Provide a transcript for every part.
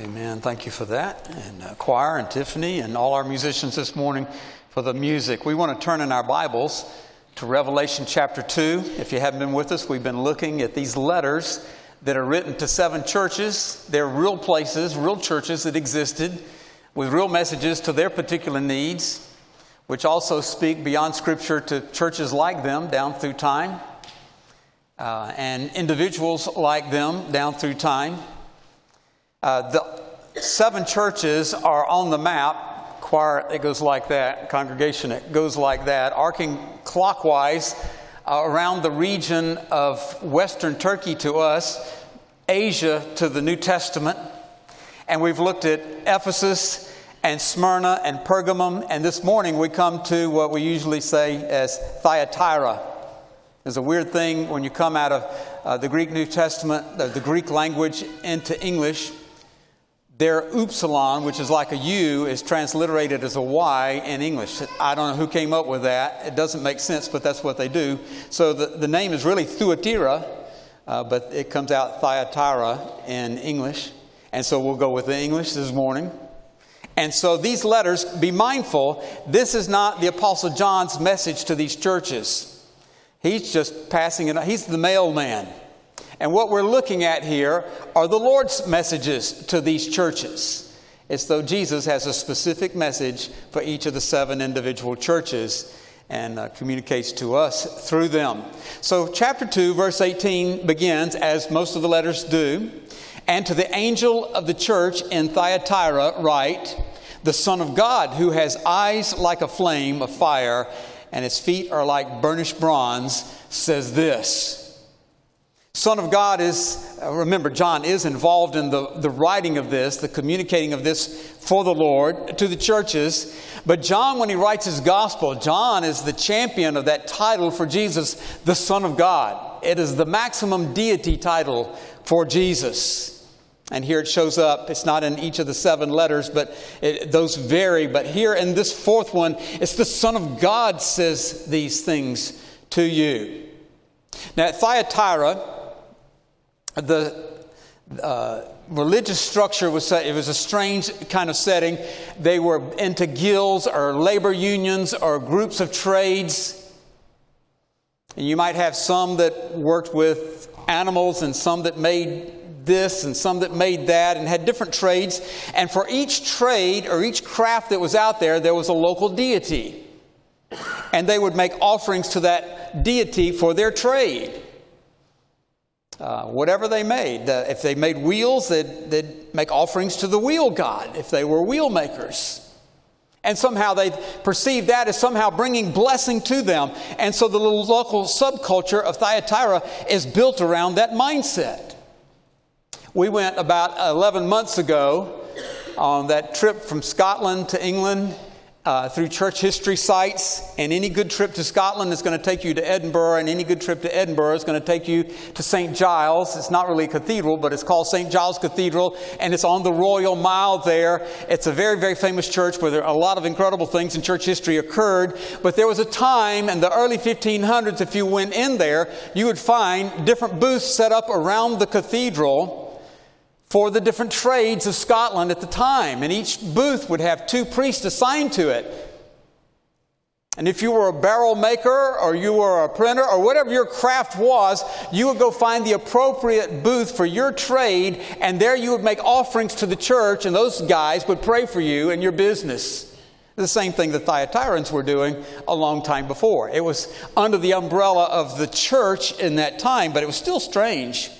Amen. Thank you for that. And uh, choir and Tiffany and all our musicians this morning for the music. We want to turn in our Bibles to Revelation chapter 2. If you haven't been with us, we've been looking at these letters that are written to seven churches. They're real places, real churches that existed with real messages to their particular needs, which also speak beyond Scripture to churches like them down through time uh, and individuals like them down through time. Uh, the seven churches are on the map. Choir, it goes like that. Congregation, it goes like that. Arcing clockwise uh, around the region of Western Turkey to us, Asia to the New Testament. And we've looked at Ephesus and Smyrna and Pergamum. And this morning we come to what we usually say as Thyatira. There's a weird thing when you come out of uh, the Greek New Testament, the Greek language, into English. Their upsilon, which is like a U, is transliterated as a Y in English. I don't know who came up with that. It doesn't make sense, but that's what they do. So the, the name is really Thuatira, uh, but it comes out Thyatira in English. And so we'll go with the English this morning. And so these letters, be mindful, this is not the Apostle John's message to these churches. He's just passing it on. He's the mailman. And what we're looking at here are the Lord's messages to these churches. It's though Jesus has a specific message for each of the seven individual churches and uh, communicates to us through them. So, chapter 2, verse 18 begins, as most of the letters do. And to the angel of the church in Thyatira, write, The Son of God, who has eyes like a flame of fire and his feet are like burnished bronze, says this. Son of God is, uh, remember, John is involved in the, the writing of this, the communicating of this for the Lord to the churches. But John, when he writes his gospel, John is the champion of that title for Jesus, the Son of God. It is the maximum deity title for Jesus. And here it shows up. It's not in each of the seven letters, but it, those vary. But here in this fourth one, it's the Son of God says these things to you. Now, at Thyatira, the uh, religious structure was it was a strange kind of setting. They were into guilds or labor unions or groups of trades. And you might have some that worked with animals and some that made this and some that made that and had different trades. And for each trade or each craft that was out there, there was a local deity. And they would make offerings to that deity for their trade. Uh, whatever they made. If they made wheels, they'd, they'd, make offerings to the wheel god if they were wheel makers. And somehow they perceived that as somehow bringing blessing to them. And so the little local subculture of Thyatira is built around that mindset. We went about 11 months ago on that trip from Scotland to England uh, through church history sites, and any good trip to Scotland is going to take you to Edinburgh, and any good trip to Edinburgh is going to take you to St. Giles. It's not really a cathedral, but it's called St. Giles Cathedral, and it's on the Royal Mile there. It's a very, very famous church where there a lot of incredible things in church history occurred. But there was a time in the early 1500s, if you went in there, you would find different booths set up around the cathedral for the different trades of Scotland at the time, and each booth would have two priests assigned to it. And if you were a barrel maker or you were a printer or whatever your craft was, you would go find the appropriate booth for your trade, and there you would make offerings to the church, and those guys would pray for you and your business. The same thing the Thyatirans were doing a long time before. It was under the umbrella of the church in that time, but it was still strange.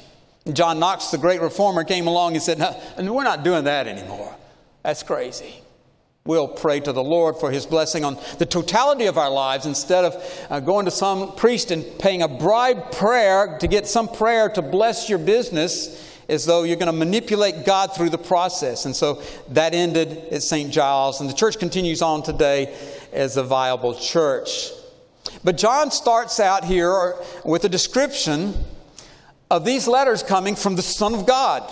John Knox, the great reformer, came along and said, no, We're not doing that anymore. That's crazy. We'll pray to the Lord for His blessing on the totality of our lives instead of uh, going to some priest and paying a bribe prayer to get some prayer to bless your business as though you're going to manipulate God through the process. And so that ended at St. Giles, and the church continues on today as a viable church. But John starts out here with a description of these letters coming from the Son of God.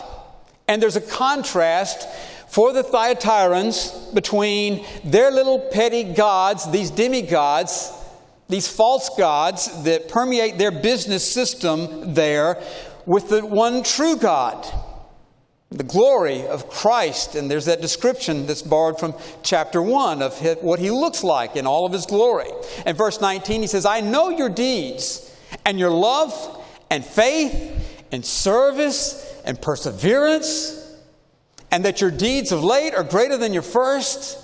And there's a contrast for the Thyatirans between their little petty gods, these demigods, these false gods that permeate their business system there, with the one true God. the glory of Christ. And there's that description that's borrowed from chapter 1 of what he looks like in all of his glory. And verse 19, he says, I know your deeds and your love and faith and service and perseverance, and that your deeds of late are greater than your first.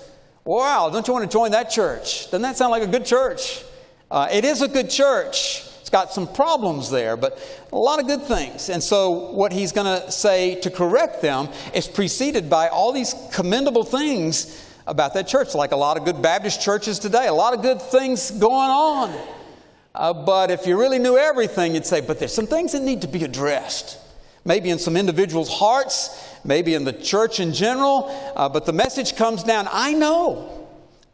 Wow, don't you want to join that church? Doesn't that sound like a good church? Uh, it is a good church It's got some problems there, but a lot of good things. And so, what he's going to say to correct them is preceded by all these commendable things about that church, like a lot of good Baptist churches today, a lot of good things going on. Uh, but if you really knew everything, you'd say, but there's some things that need to be addressed. Maybe in some individuals' hearts, maybe in the church in general, uh, but the message comes down I know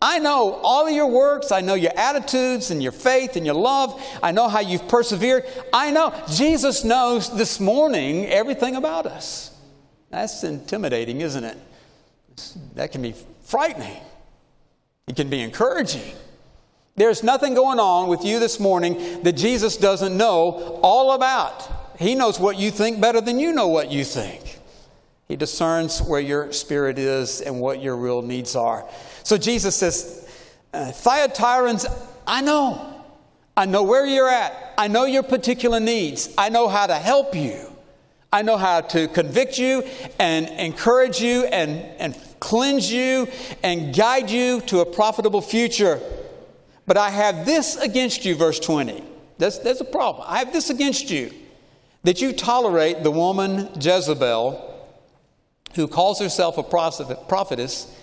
I know all of your works. I know your attitudes and your faith and your love. I know how you've persevered. I know. Jesus knows this morning everything about us. That's intimidating, isn't it? That can be frightening. It can be encouraging. There's nothing going on with you this morning that Jesus doesn't know all about. He knows what you think better than you know what you think. He discerns where your spirit is and what your real needs are. So Jesus says, uh, Thyatirans, I know. I know where you're at. I know your particular needs. I know how to help you. I know how to convict you and encourage you and, and cleanse you and guide you to a profitable future. But I have this against you, verse 20. That's, that's a problem. I have this against you that you tolerate the woman Jezebel, who calls herself a prophetess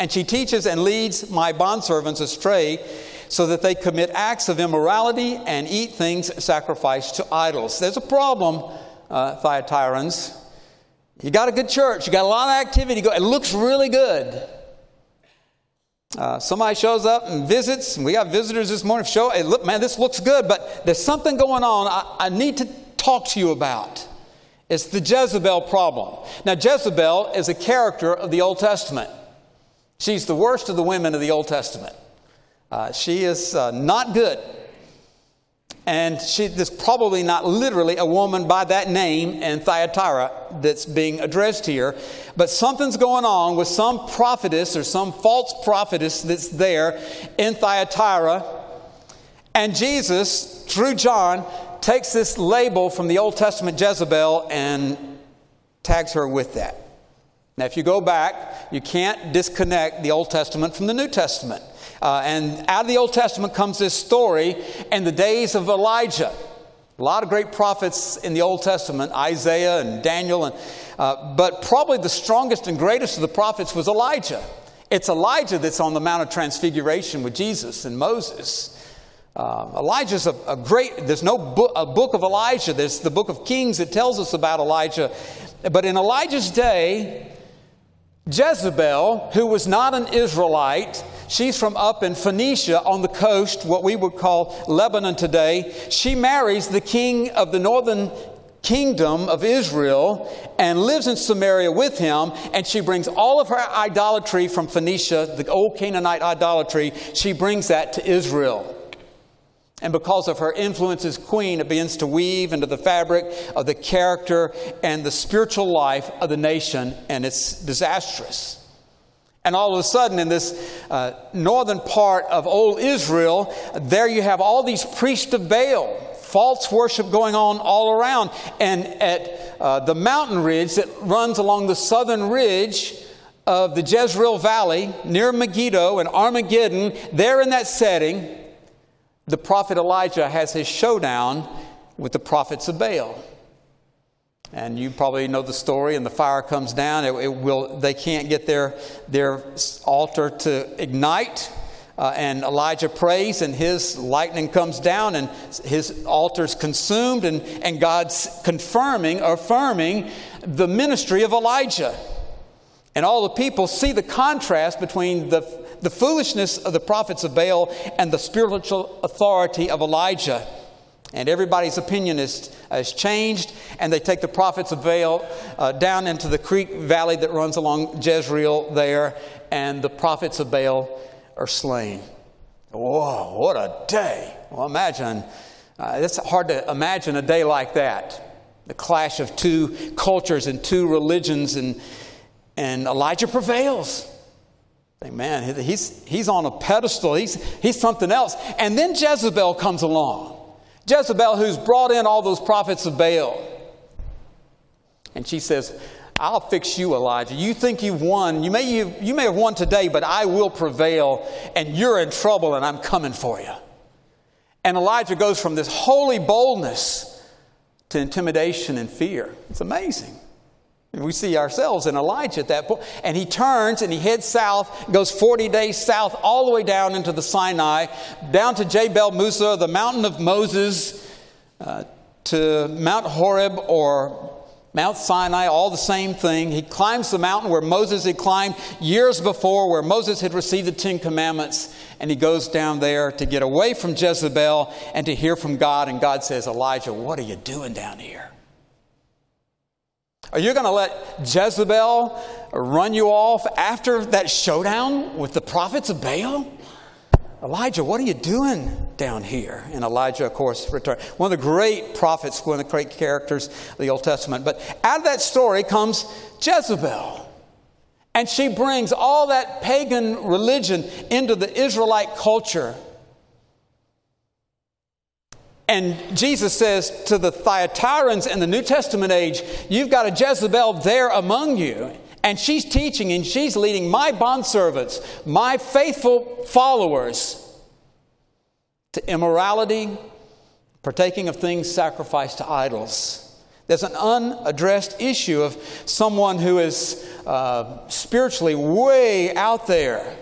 and she teaches and leads my bondservants astray so that they commit acts of immorality and eat things sacrificed to idols. There's a problem, uh, Thyatirans. You got a good church, you got a lot of activity, it looks really good. Uh, somebody shows up and visits, and we got visitors this morning. Show, hey, look, man, this looks good, but there's something going on I, I need to talk to you about. It's the Jezebel problem. Now, Jezebel is a character of the Old Testament. She's the worst of the women of the Old Testament. Uh, she is uh, not good. And she, there's probably not literally a woman by that name in Thyatira that's being addressed here, but something's going on with some prophetess or some false prophetess that's there in Thyatira. And Jesus, through John, takes this label from the Old Testament Jezebel and tags her with that. Now, if you go back, you can't disconnect the Old Testament from the New Testament. Uh, and out of the Old Testament comes this story in the days of Elijah. A lot of great prophets in the Old Testament, Isaiah and Daniel, and, uh, but probably the strongest and greatest of the prophets was Elijah. It's Elijah that's on the Mount of Transfiguration with Jesus and Moses. Uh, Elijah's a, a, great, there's no book, a book of Elijah. There's the book of Kings that tells us about Elijah. But in Elijah's day, Jezebel, who was not an Israelite, she's from up in Phoenicia on the coast, what we would call Lebanon today. She marries the king of the northern kingdom of Israel and lives in Samaria with him. And she brings all of her idolatry from Phoenicia, the old Canaanite idolatry, she brings that to Israel. And because of her influence as queen, it begins to weave into the fabric of the character and the spiritual life of the nation, and it's disastrous. And all of a sudden, in this uh, northern part of old Israel, there you have all these priests of Baal, false worship going on all around. And at uh, the mountain ridge that runs along the southern ridge, of the Jezreel Valley near Megiddo and Armageddon, there in that setting, the prophet Elijah has his showdown with the prophets of Baal. And you probably know the story, and the fire comes down. It, it will, they can't get their, their altar to ignite. Uh, and Elijah prays, and his lightning comes down, and his altar is consumed, and, and God's confirming, affirming the ministry of Elijah. And all the people see the contrast between the the foolishness of the prophets of Baal and the spiritual authority of Elijah. And everybody's opinion is changed, and they take the prophets of Baal uh, down into the creek valley that runs along Jezreel there, and the prophets of Baal are slain. Whoa, what a day! Well, imagine, uh, it's hard to imagine a day like that. the clash of two cultures and two religions, and, and Elijah prevails. Man, he's, he's on a pedestal, he's, he's something else. And then Jezebel comes along. Jezebel, who's brought in all those prophets of Baal. And she says, I'll fix you, Elijah. You think you've won. You may, you, you may have won today, but I will prevail, and you're in trouble, and I'm coming for you. And Elijah goes from this holy boldness to intimidation and fear. It's amazing. We see ourselves in Elijah at that point. And he turns and he heads south, goes 40 days south, all the way down into the Sinai, down to Jabal Musa, the mountain of Moses, uh, to Mount Horeb or Mount Sinai, all the same thing. He climbs the mountain where Moses had climbed years before, where Moses had received the Ten Commandments, and he goes down there to get away from Jezebel and to hear from God. And God says, Elijah, what are you doing down here? Are you going to let Jezebel run you off after that showdown with the prophets of Baal? Elijah, what are you doing down here? And Elijah, of course, returned. One of the great prophets, one of the great characters of the Old Testament. But out of that story comes Jezebel. And she brings all that pagan religion into the Israelite culture. And Jesus says to the Thyatirans in the New Testament age, You've got a Jezebel there among you. And she's teaching and she's leading my bondservants, my faithful followers, to immorality, partaking of things sacrificed to idols. There's an unaddressed issue of someone who is uh, spiritually way out there.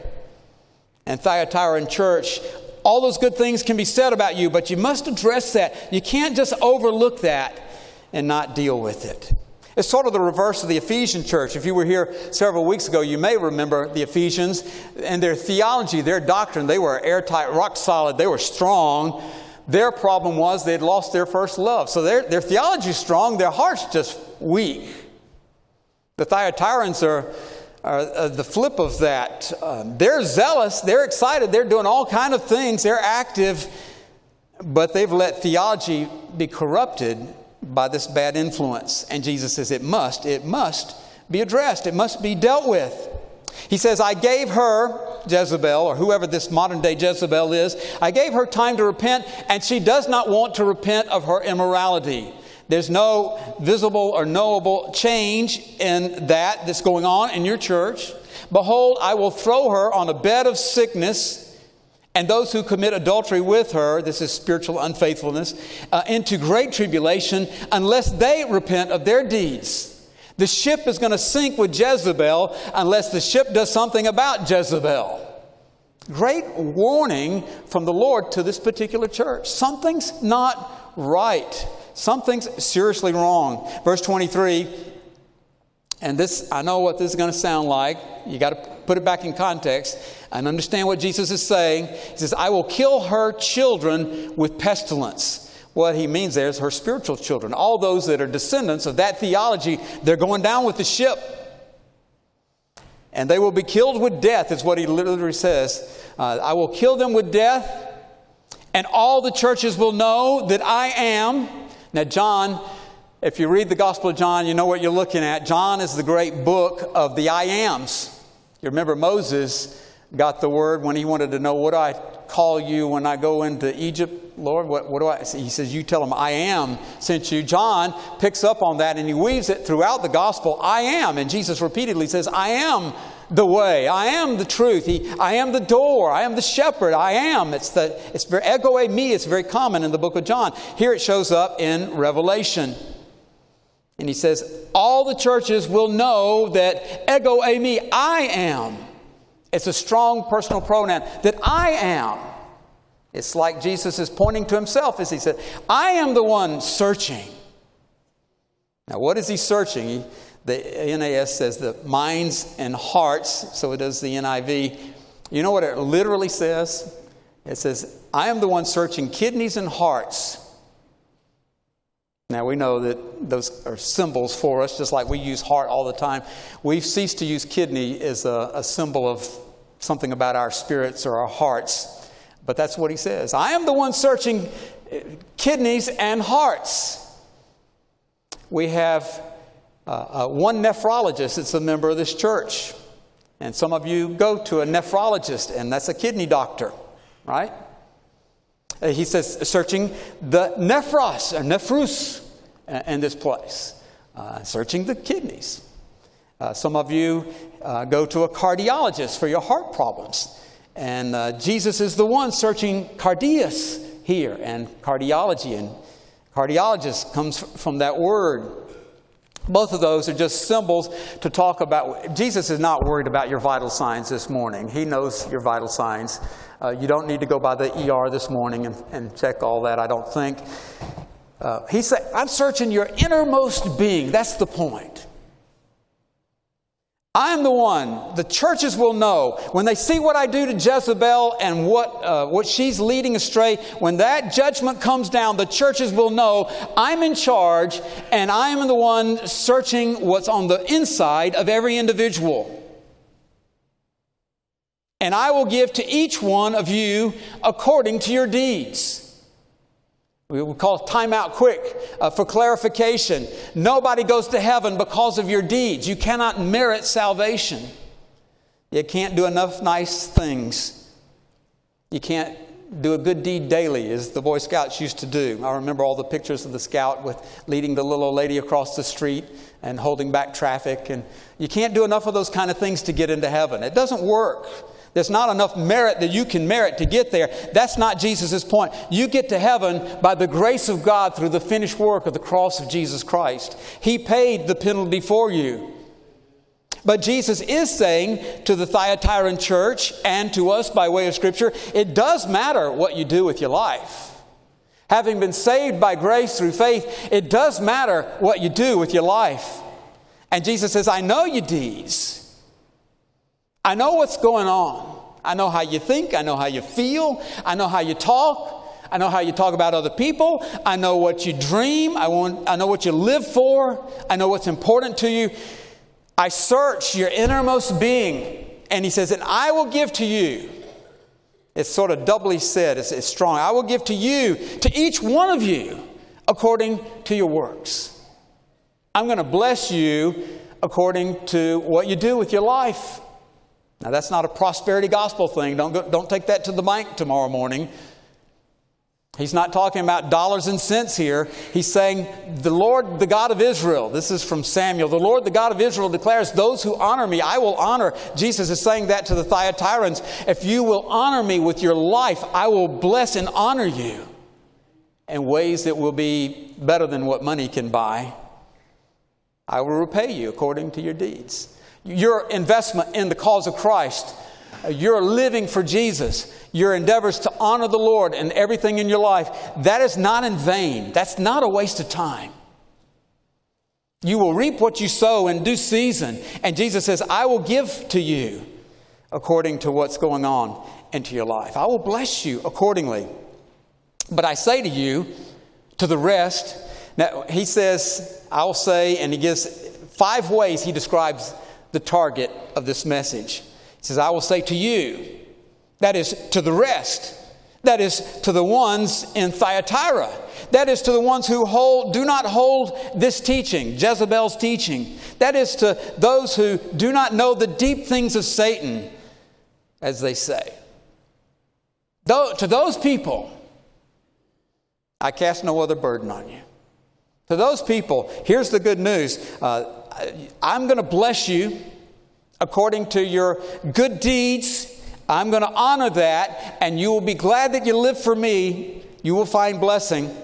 And Thyatira church, all those good things can be said about you, but you must address that. You can't just overlook that and not deal with it. It's sort of the reverse of the Ephesian church. If you were here several weeks ago, you may remember the Ephesians and their theology, their doctrine. They were airtight, rock solid, they were strong. Their problem was they'd lost their first love. So their, their theology is strong, their heart's just weak. The Thyatirans are uh, the flip of that. Um, they're zealous, they're excited, they're doing all kind of things, they're active, but they've let theology be corrupted by this bad influence. And Jesus says it must, it must be addressed, it must be dealt with. He says, I gave her, Jezebel, or whoever this modern day Jezebel is, I gave her time to repent, and she does not want to repent of her immorality. There's no visible or knowable change in that that's going on in your church. Behold, I will throw her on a bed of sickness and those who commit adultery with her, this is spiritual unfaithfulness, uh, into great tribulation unless they repent of their deeds. The ship is going to sink with Jezebel unless the ship does something about Jezebel. Great warning from the Lord to this particular church. Something's not right. Something's seriously wrong. Verse 23, and this, I know what this is going to sound like. You got to put it back in context and understand what Jesus is saying. He says, I will kill her children with pestilence. What he means there is her spiritual children. All those that are descendants of that theology, they're going down with the ship. And they will be killed with death, is what he literally says. Uh, I will kill them with death, and all the churches will know that I am. Now, John, if you read the Gospel of John, you know what you're looking at. John is the great book of the I ams. You remember Moses got the word when he wanted to know, What do I call you when I go into Egypt, Lord? What, what do I? He says, You tell him, I am sent you. John picks up on that and he weaves it throughout the gospel. I am. And Jesus repeatedly says, I am the way. I am the truth. He, I am the door. I am the shepherd. I am. It's the, it's very, ego eimi. It's very common in the book of John. Here it shows up in Revelation. And he says, All the churches will know that ego me I am. It's a strong personal pronoun, that I am. It's like Jesus is pointing to himself as he said, I am the one searching. Now, what is he searching? He, the NAS says the minds and hearts, so it does the NIV. You know what it literally says? It says, I am the one searching kidneys and hearts now, we know that those are symbols for us, just like we use heart all the time. We've ceased to use kidney as a, a symbol of something about our spirits or our hearts. But that's what he says. I am the one searching uh, kidneys and hearts. we have uh, uh, one nephrologist that's a member of this church. And some of you go to a nephrologist, and that's a kidney doctor, right? Uh, he says, searching the nephros, or nephrus uh, in this place, uh, searching the kidneys. Uh, some of you uh, go to a cardiologist for your heart problems. And uh, Jesus is the one searching cardias here, and cardiology. And cardiologist comes from that word. Both of those are just symbols to talk about. Jesus is not worried about your vital signs this morning. He knows your vital signs. Uh, you don't need to go by the ER this morning and, and check all that, I don't think. Uh, he said, I'm searching your innermost being. That's the point. I'm the one. The churches will know when they see what I do to Jezebel and what, uh, what she's leading astray. When that judgment comes down, the churches will know I'm in charge and I'm the one searching what's on the inside of every individual. And I will give to each one of you according to your deeds. We will call time out quick uh, for clarification. Nobody goes to heaven because of your deeds. You cannot merit salvation. You can't do enough nice things. You can't do a good deed daily, as the Boy Scouts used to do. I remember all the pictures of the scout with leading the little old lady across the street and holding back traffic. And you can't do enough of those kind of things to get into heaven. It doesn't work. There's not enough merit that you can merit to get there. That's not Jesus' point. You get to heaven by the grace of God through the finished work of the cross of Jesus Christ. He paid the penalty for you. But Jesus is saying to the Thyatiran church and to us by way of Scripture, it does matter what you do with your life. Having been saved by grace through faith, it does matter what you do with your life. And Jesus says, I know your deeds. I know what's going on. I know how you think. I know how you feel. I know how you talk. I know how you talk about other people. I know what you dream. I, want, I know what you live for. I know what's important to you. I search your innermost being. And he says, and I will give to you. It's sort of doubly said, it's, it's strong. I will give to you, to each one of you, according to your works. I'm going to bless you according to what you do with your life. Now, that's not a prosperity gospel thing. Don't, go, don't take that to the bank tomorrow morning. He's not talking about dollars and cents here. He's saying, The Lord, the God of Israel, this is from Samuel, the Lord, the God of Israel declares, Those who honor me, I will honor. Jesus is saying that to the Thyatirans. If you will honor me with your life, I will bless and honor you in ways that will be better than what money can buy. I will repay you according to your deeds your investment in the cause of Christ, your living for Jesus, your endeavors to honor the Lord and everything in your life, that is not in vain. That's not a waste of time. You will reap what you sow in due season. And Jesus says, I will give to you according to what's going on into your life. I will bless you accordingly. But I say to you, to the rest, now he says, I'll say, and he gives five ways he describes the target of this message. He says, I will say to you, that is to the rest, that is to the ones in Thyatira, that is to the ones who hold, do not hold this teaching, Jezebel's teaching. That is to those who do not know the deep things of Satan, as they say. Though, to those people, I cast no other burden on you. To those people, here's the good news. Uh, I'm going to bless you according to your good deeds. I'm going to honor that, and you will be glad that you live for me. You will find blessing.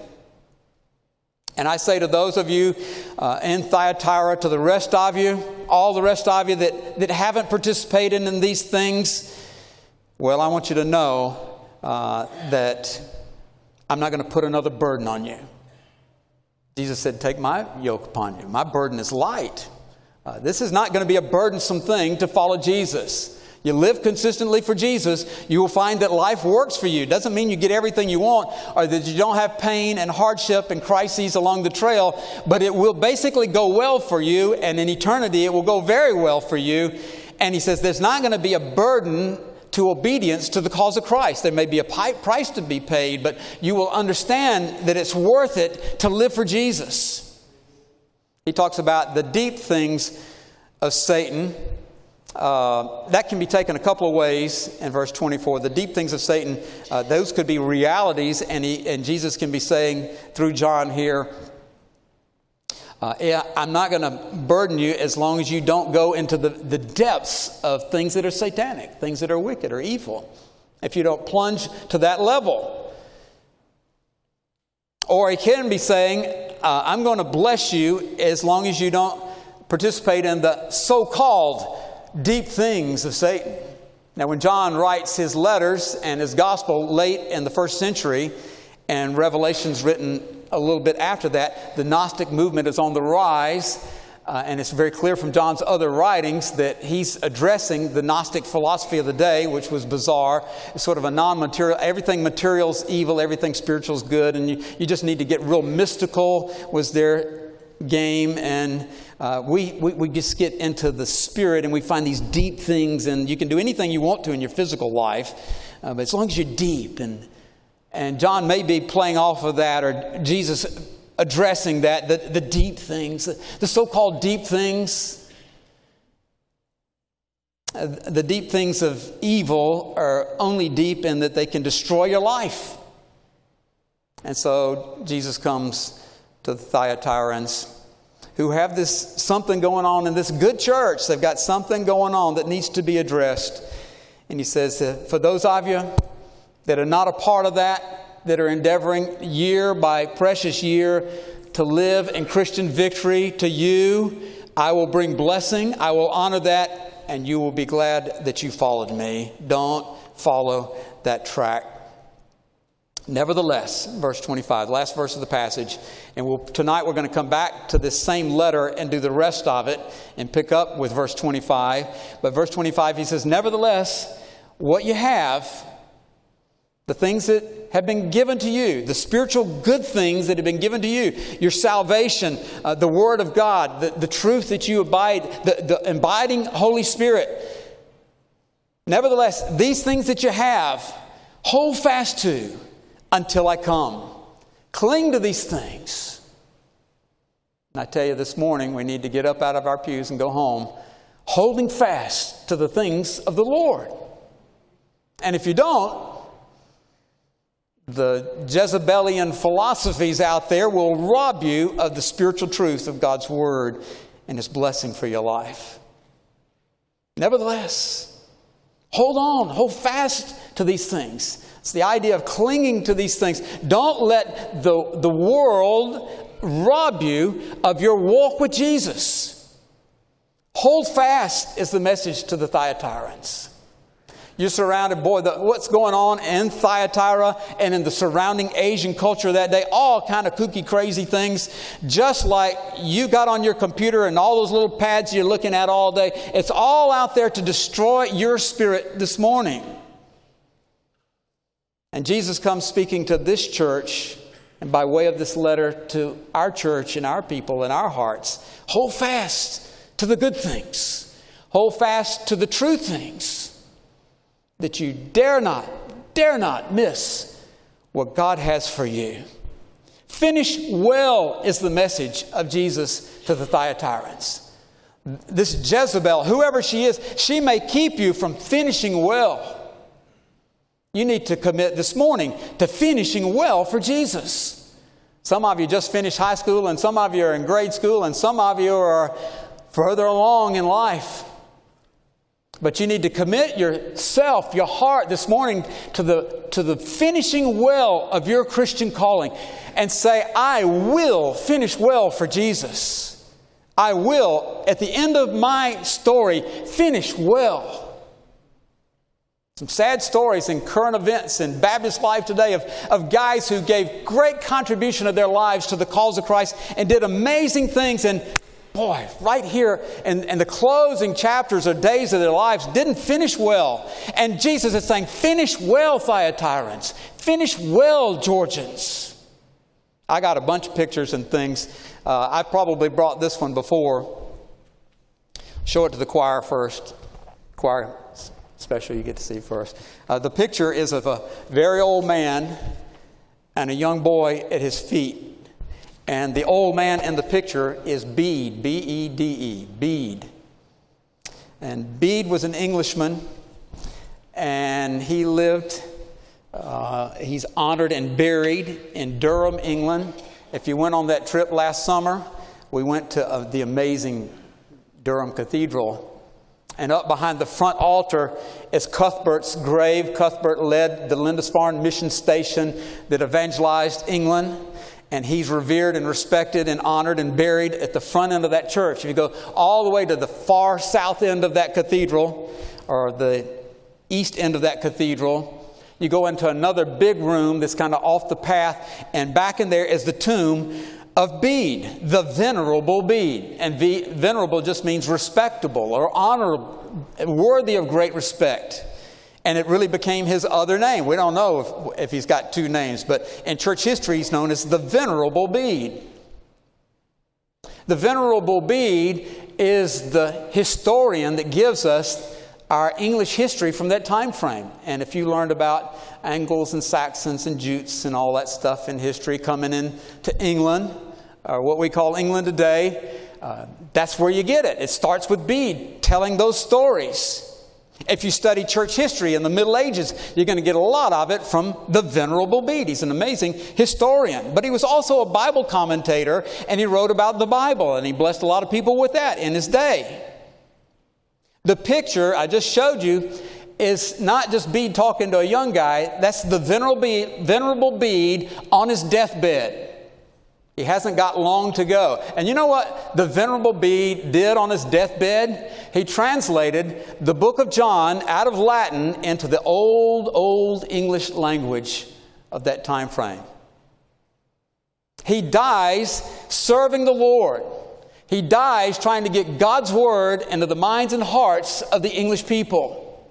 And I say to those of you uh, in Thyatira, to the rest of you, all the rest of you that, that haven't participated in these things, well, I want you to know uh, that I'm not going to put another burden on you. Jesus said, Take my yoke upon you. My burden is light. Uh, this is not going to be a burdensome thing to follow Jesus. You live consistently for Jesus, you will find that life works for you. Doesn't mean you get everything you want or that you don't have pain and hardship and crises along the trail, but it will basically go well for you, and in eternity it will go very well for you. And he says there's not going to be a burden to obedience to the cause of Christ. There may be a price to be paid, but you will understand that it's worth it to live for Jesus. He talks about the deep things of Satan. Uh, that can be taken a couple of ways in verse 24. The deep things of Satan, uh, those could be realities, and, he, and Jesus can be saying through John here, uh, I'm not going to burden you as long as you don't go into the, the depths of things that are satanic, things that are wicked or evil. If you don't plunge to that level. Or he can be saying, uh, I'm going to bless you as long as you don't participate in the so called deep things of Satan. Now, when John writes his letters and his gospel late in the first century, and Revelation's written a little bit after that, the Gnostic movement is on the rise. Uh, and it's very clear from John's other writings that he's addressing the Gnostic philosophy of the day, which was bizarre. It's sort of a non material, everything material is evil, everything spiritual is good, and you, you just need to get real mystical, was their game. And uh, we, we, we just get into the spirit and we find these deep things, and you can do anything you want to in your physical life, uh, but as long as you're deep. And, and John may be playing off of that, or Jesus addressing that, the, the deep things, the so called deep things. Uh, the deep things of evil are only deep in that they can destroy your life. And so Jesus comes to the Thyatirans who have this something going on in this good church. They've got something going on that needs to be addressed. And he says, uh, For those of you that are not a part of that, that are endeavoring year by precious year to live in Christian victory to you. I will bring blessing. I will honor that, and you will be glad that you followed me. Don't follow that track. Nevertheless, verse 25, last verse of the passage, and we'll, tonight we're going to come back to this same letter and do the rest of it and pick up with verse 25. But verse 25, he says, Nevertheless, what you have, the things that have been given to you, the spiritual good things that have been given to you, your salvation, uh, the Word of God, the, the truth that you abide, the, the abiding Holy Spirit. Nevertheless, these things that you have, hold fast to until I come. Cling to these things. And I tell you this morning, we need to get up out of our pews and go home holding fast to the things of the Lord. And if you don't, the Jezebelian philosophies out there will rob you of the spiritual truth of God's Word and His blessing for your life. Nevertheless, hold on, hold fast to these things. It's the idea of clinging to these things. Don't let the, the world rob you of your walk with Jesus. Hold fast is the message to the Thyatirans. You're surrounded, boy, the, what's going on in Thyatira and in the surrounding Asian culture that day, all kind of kooky, crazy things, just like you got on your computer and all those little pads you're looking at all day. It's all out there to destroy your spirit this morning. And Jesus comes speaking to this church, and by way of this letter to our church and our people and our hearts, hold fast to the good things, hold fast to the true things that you dare not, dare not miss what God has for you. Finish well is the message of Jesus to the Thyatirans. This Jezebel, whoever she is, she may keep you from finishing well. You need to commit this morning to finishing well for Jesus. Some of you just finished high school, and some of you are in grade school, and some of you are further along in life. But you need to commit yourself, your heart this morning to the, to the finishing well of your Christian calling and say, I will finish well for Jesus. I will, at the end of my story, finish well. Some sad stories in current events in Baptist life today of, of guys who gave great contribution of their lives to the cause of Christ and did amazing things and boy, right here in the closing chapters or days of their lives didn't finish well. And Jesus is saying, Finish well, Thyatirans. Finish well, Georgians. I got a bunch of pictures and things. Uh, I probably brought this one before. Show it to the choir first. Choir special, you get to see first. Uh, the picture is of a very old man and a young boy at his feet. And the old man in the picture is Bede, B E D E, Bede. And Bede was an Englishman, and he lived, uh, he's honored and buried in Durham, England. If you went on that trip last summer, we went to uh, the amazing Durham Cathedral. And up behind the front altar is Cuthbert's grave. Cuthbert led the Lindisfarne mission station that evangelized England. And he's revered and respected and honored and buried at the front end of that church. If you go all the way to the far south end of that cathedral, or the east end of that cathedral, you go into another big room that's kind of off the path, and back in there is the tomb of Bede, the venerable Bede. And venerable just means respectable or honorable, worthy of great respect. And it really became his other name. We don't know if, if he's got two names, but in church history, he's known as the Venerable Bede. The Venerable Bede is the historian that gives us our English history from that time frame. And if you learned about Angles and Saxons and Jutes and all that stuff in history coming in to England, or what we call England today, uh, that's where you get it. It starts with Bede telling those stories. If you study church history in the Middle Ages, you're going to get a lot of it from the Venerable Bede. He's an amazing historian, but he was also a Bible commentator and he wrote about the Bible and he blessed a lot of people with that in his day. The picture I just showed you is not just Bede talking to a young guy, that's the Venerable Bede, Venerable Bede on his deathbed. He hasn't got long to go. And you know what the Venerable Bede did on his deathbed? He translated the book of John out of Latin into the old, old English language of that time frame. He dies serving the Lord. He dies trying to get God's word into the minds and hearts of the English people.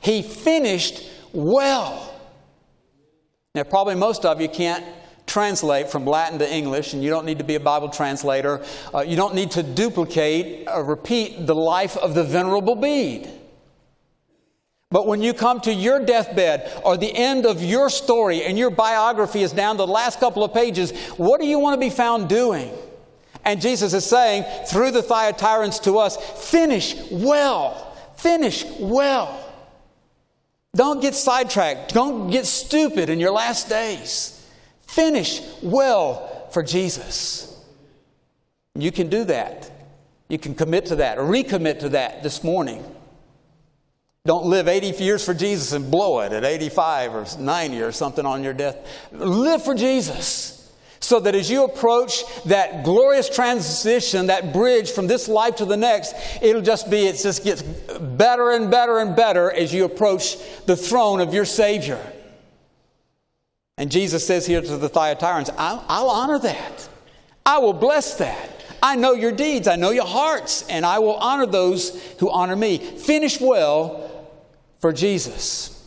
He finished well. Now, probably most of you can't translate from Latin to English, and you don't need to be a Bible translator. Uh, you don't need to duplicate or repeat the life of the Venerable Bede. But when you come to your deathbed or the end of your story and your biography is down to the last couple of pages, what do you want to be found doing? And Jesus is saying through the Thyatirans to us, finish well. Finish well. Don't get sidetracked. Don't get stupid in your last days. Finish well for Jesus. You can do that. You can commit to that or recommit to that this morning. Don't live 80 years for Jesus and blow it at 85 or 90 or something on your death. Live for Jesus so that as you approach that glorious transition, that bridge from this life to the next, it'll just be, it just gets better and better and better as you approach the throne of your Savior. And Jesus says here to the Thyatirans, I'll, I'll honor that. I will bless that. I know your deeds, I know your hearts, and I will honor those who honor me. Finish well for Jesus.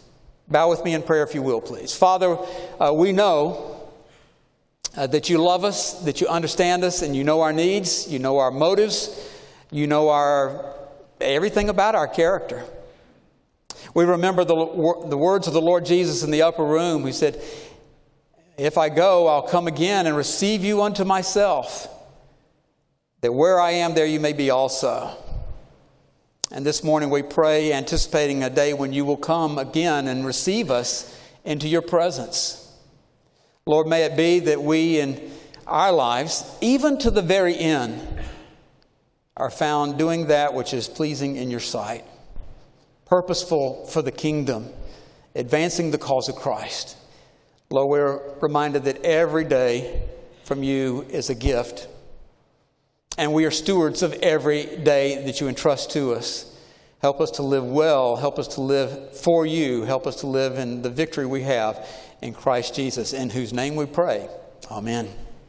Bow with me in prayer, if you will, please. Father, uh, we know uh, that you love us, that you understand us, and you know our needs, you know our motives, you know our everything about our character. We remember the, the words of the Lord Jesus in the upper room. He said, if I go, I'll come again and receive you unto myself, that where I am, there you may be also. And this morning we pray, anticipating a day when you will come again and receive us into your presence. Lord, may it be that we in our lives, even to the very end, are found doing that which is pleasing in your sight, purposeful for the kingdom, advancing the cause of Christ. Lord, we're reminded that every day from you is a gift. And we are stewards of every day that you entrust to us. Help us to live well. Help us to live for you. Help us to live in the victory we have in Christ Jesus, in whose name we pray. Amen.